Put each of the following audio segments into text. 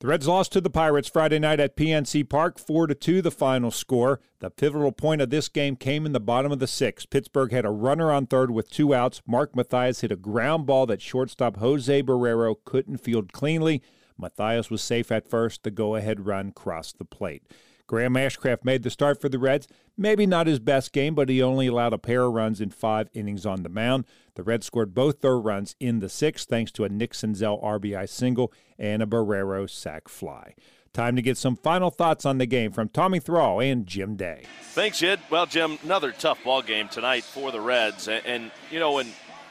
The Reds lost to the Pirates Friday night at PNC Park, 4 to 2 the final score. The pivotal point of this game came in the bottom of the 6th. Pittsburgh had a runner on third with two outs. Mark Mathias hit a ground ball that shortstop Jose Barrero couldn't field cleanly. Mathias was safe at first. The go-ahead run crossed the plate. Graham Ashcraft made the start for the Reds. Maybe not his best game, but he only allowed a pair of runs in five innings on the mound. The Reds scored both their runs in the sixth thanks to a Nick Senzel RBI single and a Barrero sac fly. Time to get some final thoughts on the game from Tommy Thrall and Jim Day. Thanks, Jed. Well, Jim, another tough ball game tonight for the Reds. And, and you know, when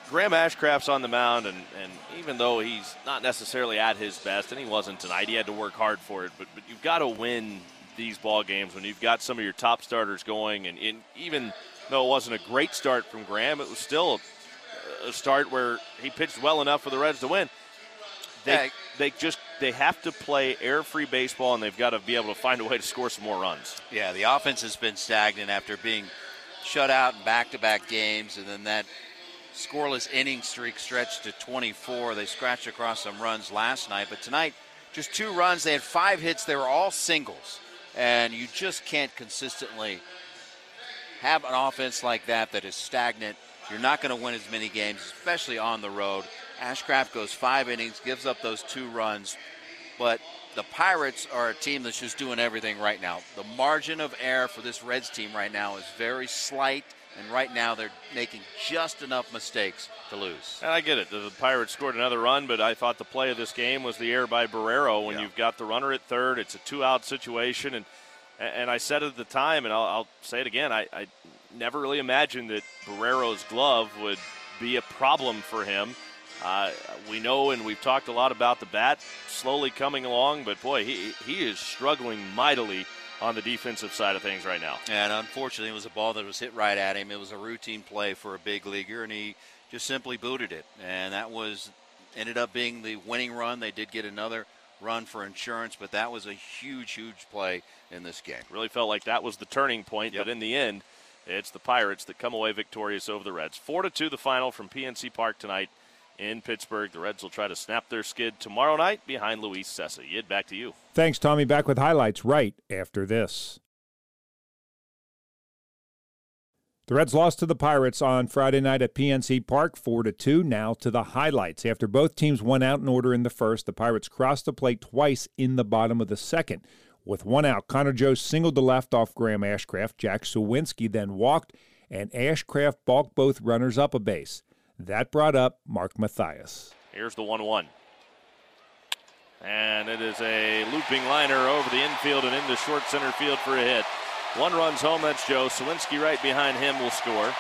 Graham Ashcraft's on the mound, and, and even though he's not necessarily at his best, and he wasn't tonight, he had to work hard for it, but, but you've got to win these ball games when you've got some of your top starters going, and, and even though it wasn't a great start from Graham, it was still a, a start where he pitched well enough for the Reds to win. They, yeah. they just they have to play air-free baseball, and they've got to be able to find a way to score some more runs. Yeah, the offense has been stagnant after being shut out in back-to-back games, and then that scoreless inning streak stretched to 24. They scratched across some runs last night, but tonight just two runs. They had five hits. They were all singles and you just can't consistently have an offense like that that is stagnant. You're not going to win as many games, especially on the road. Ashcraft goes five innings, gives up those two runs, but the Pirates are a team that's just doing everything right now. The margin of error for this Reds team right now is very slight, and right now they're making just enough mistakes to lose. And I get it. The Pirates scored another run, but I thought the play of this game was the error by Barrero. When yeah. you've got the runner at third, it's a two-out situation, and and I said at the time, and I'll, I'll say it again, I, I never really imagined that Barrero's glove would be a problem for him. Uh, we know, and we've talked a lot about the bat slowly coming along, but boy, he he is struggling mightily on the defensive side of things right now. And unfortunately, it was a ball that was hit right at him. It was a routine play for a big leaguer, and he just simply booted it. And that was ended up being the winning run. They did get another run for insurance, but that was a huge, huge play in this game. Really felt like that was the turning point, yep. but in the end, it's the Pirates that come away victorious over the Reds. Four to two, the final from PNC Park tonight in Pittsburgh. The Reds will try to snap their skid tomorrow night behind Luis Cessa. Yid, back to you. Thanks, Tommy. Back with highlights right after this. The Reds lost to the Pirates on Friday night at PNC Park 4 to 2. Now to the highlights. After both teams went out in order in the first, the Pirates crossed the plate twice in the bottom of the second. With one out, Connor Joe singled to left off Graham Ashcraft. Jack Suwinski then walked, and Ashcraft balked both runners up a base. That brought up Mark Mathias. Here's the 1 1. And it is a looping liner over the infield and into short center field for a hit. One runs home, that's Joe. Suwinski right behind him will score.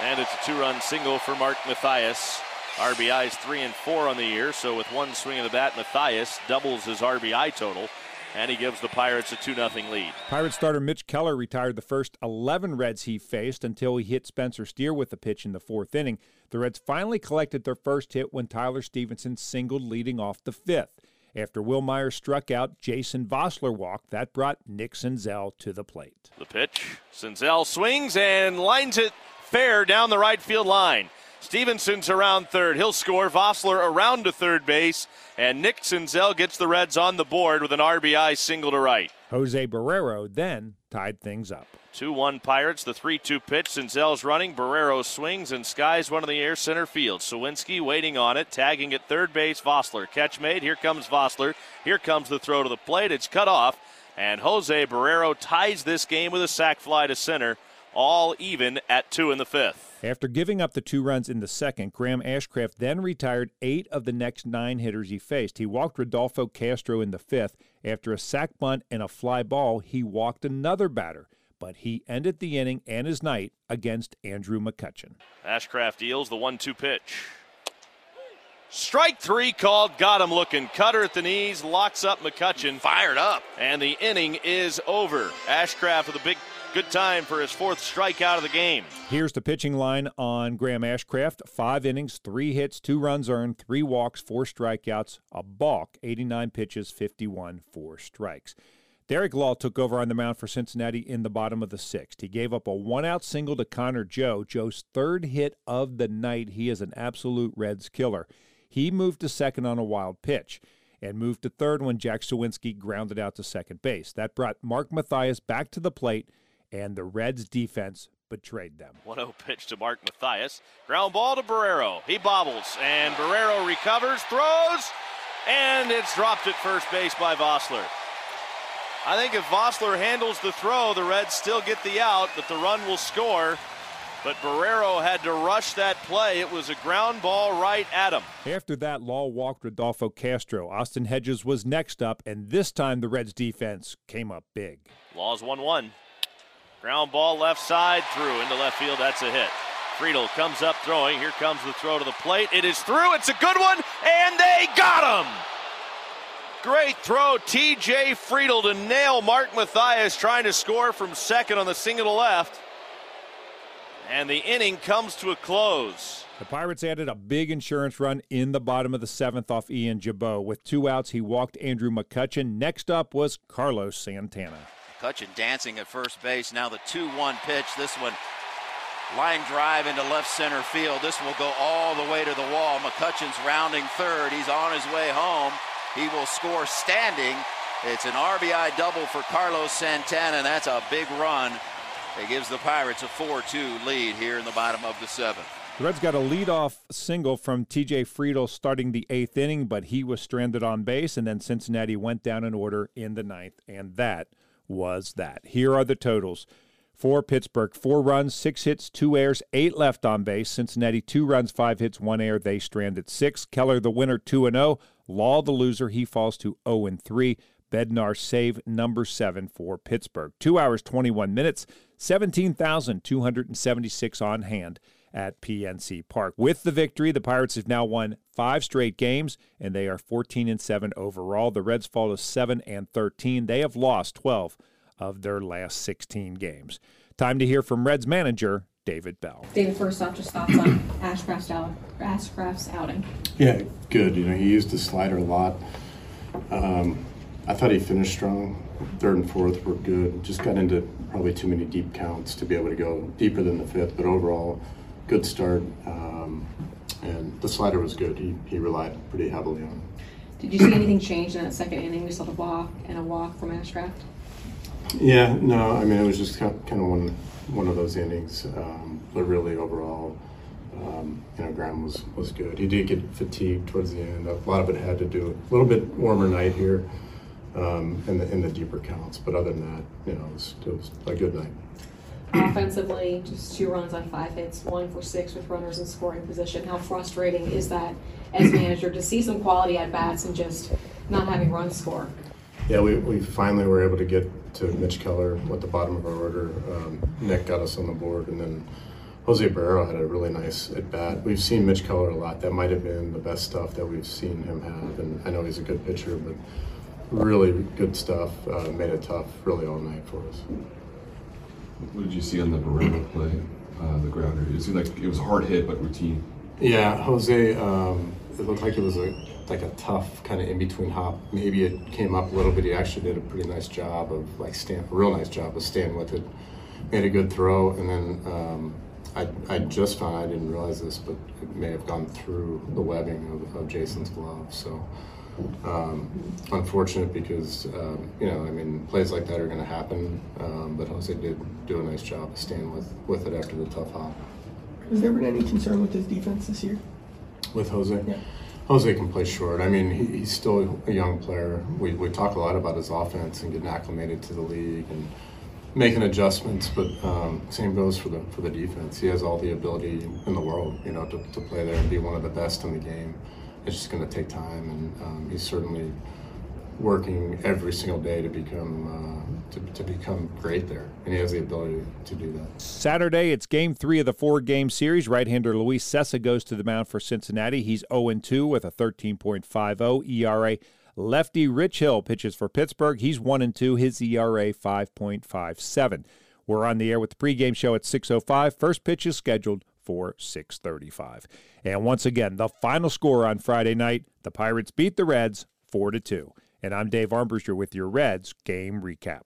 And it's a two-run single for Mark Mathias. RBIs three and four on the year, so with one swing of the bat, Mathias doubles his RBI total, and he gives the Pirates a 2 0 lead. Pirate starter Mitch Keller retired the first 11 Reds he faced until he hit Spencer Steer with the pitch in the fourth inning. The Reds finally collected their first hit when Tyler Stephenson singled leading off the fifth. After Wil Myers struck out, Jason Vosler walked. That brought Nick Senzel to the plate. The pitch. Senzel swings and lines it fair down the right field line. Stephenson's around third. He'll score. Vosler around to third base. And Nick Senzel gets the Reds on the board with an RBI single to right. Jose Barrero then tied things up. 2 1 Pirates, the 3 2 pitch. Senzel's running. Barrero swings and skies one in the air center field. Suwinski waiting on it, tagging at third base. Vosler. Catch made. Here comes Vosler. Here comes the throw to the plate. It's cut off. And Jose Barrero ties this game with a sac fly to center, all even at two in the fifth. After giving up the two runs in the second, Graham Ashcraft then retired eight of the next nine hitters he faced. He walked Rodolfo Castro in the fifth. After a sac bunt and a fly ball, he walked another batter but he ended the inning and his night against Andrew McCutchen. Ashcraft deals the 1 2 pitch. Strike three called, got him looking. Cutter at the knees, locks up McCutchen. Fired up. And the inning is over. Ashcraft with a big good time for his fourth strikeout of the game. Here's the pitching line on Graham Ashcraft. Five innings, three hits, two runs earned, three walks, four strikeouts, a balk, 89 pitches, 51, four strikes. Derek Law took over on the mound for Cincinnati in the bottom of the sixth. He gave up a one out single to Connor Joe, Joe's third hit of the night. He is an absolute Reds killer. He moved to second on a wild pitch and moved to third when Jack Suwinski grounded out to second base. That brought Mark Mathias back to the plate, and the Reds defense betrayed them. 1 0 pitch to Mark Mathias. Ground ball to Barrero. He bobbles, and Barrero recovers, throws, and it's dropped at first base by Vosler. I think if Vosler handles the throw, the Reds still get the out, but the run will score. But Barrero had to rush that play. It was a ground ball right at him. After that, Law walked Rodolfo Castro. Austin Hedges was next up, and this time the Reds defense came up big. Law's 1 1. Ground ball left side through into left field. That's a hit. Friedl comes up throwing. Here comes the throw to the plate. It is through. It's a good one, and they got him. Great throw, TJ Friedl to nail Mark Mathias trying to score from second on the single to left. And the inning comes to a close. The Pirates added a big insurance run in the bottom of the seventh off Ian Gibaut. With two outs, he walked Andrew McCutchen. Next up was Carlos Santana. McCutchen dancing at first base. Now the 2 1 pitch. This one line drive into left center field. This will go all the way to the wall. McCutchen's rounding third. He's on his way home. He will score standing. It's an RBI double for Carlos Santana. That's a big run it gives the Pirates a 4 2 lead here in the bottom of the seventh. The Reds got a leadoff single from TJ Friedl starting the eighth inning, but he was stranded on base, and then Cincinnati went down in order in the ninth, and that was that. Here are the totals. For Pittsburgh, four runs, six hits, two errors, eight left on base. Cincinnati, two runs, five hits, one error. They stranded six. Keller, the winner, 2 and 0. Law, the loser, he falls to 0 3. Bednar save number seven for Pittsburgh. Two hours, 21 minutes, 17,276 on hand at PNC Park. With the victory, the Pirates have now won five straight games, and they are 14 and 7 overall. The Reds fall to 7 and 13. They have lost 12 of their last 16 games. Time to hear from Reds manager David Bell. David, first off, just thoughts on Ashcraft's, out, Ashcraft's outing. Yeah, good. You know, he used the slider a lot. Um, I thought he finished strong. Third and fourth were good. Just got into probably too many deep counts to be able to go deeper than the fifth. But overall, good start. Um, and the slider was good. He, he relied pretty heavily on it. Did you see anything change in that second inning? We saw the walk and a walk from Ashcraft. Yeah, no, I mean it was just kind of one one of those innings, um, but really overall, um, you know, Graham was was good. He did get fatigued towards the end. A lot of it had to do a little bit warmer night here um, in the in the deeper counts. But other than that, you know, it was, it was a good night. Offensively, just two runs on five hits, one for six with runners in scoring position. How frustrating is that as manager to see some quality at bats and just not having runs score? Yeah, we, we finally were able to get to Mitch Keller at the bottom of our order. Um, Nick got us on the board, and then Jose Barrero had a really nice at bat. We've seen Mitch Keller a lot. That might have been the best stuff that we've seen him have, and I know he's a good pitcher, but really good stuff. Uh, made it tough really all night for us. What did you see on the Barrero play, uh, the grounder? It seemed like it was hard hit, but routine. Yeah, Jose. Um, it looked like it was a like a tough kind of in between hop. Maybe it came up a little bit. He actually did a pretty nice job of like stand, a real nice job of staying with it. Made a good throw, and then um, I, I just found I didn't realize this, but it may have gone through the webbing of, of Jason's glove. So um, unfortunate because um, you know I mean plays like that are going to happen, um, but Jose did do a nice job of staying with with it after the tough hop. Has there been any concern with his defense this year? With Jose, yeah. Jose can play short. I mean, he, he's still a young player. We, we talk a lot about his offense and getting acclimated to the league and making adjustments, but um, same goes for the for the defense. He has all the ability in the world, you know, to, to play there and be one of the best in the game it's just going to take time, and um, he's certainly working every single day to become uh, to, to become great there, and he has the ability to do that. Saturday, it's Game Three of the four-game series. Right-hander Luis Cessa goes to the mound for Cincinnati. He's 0-2 with a 13.50 ERA. Lefty Rich Hill pitches for Pittsburgh. He's 1 2, his ERA 5.57. We're on the air with the pregame show at 6:05. First pitch is scheduled for 6:35. And once again, the final score on Friday night, the Pirates beat the Reds 4 to 2. And I'm Dave Armbruster with your Reds game recap.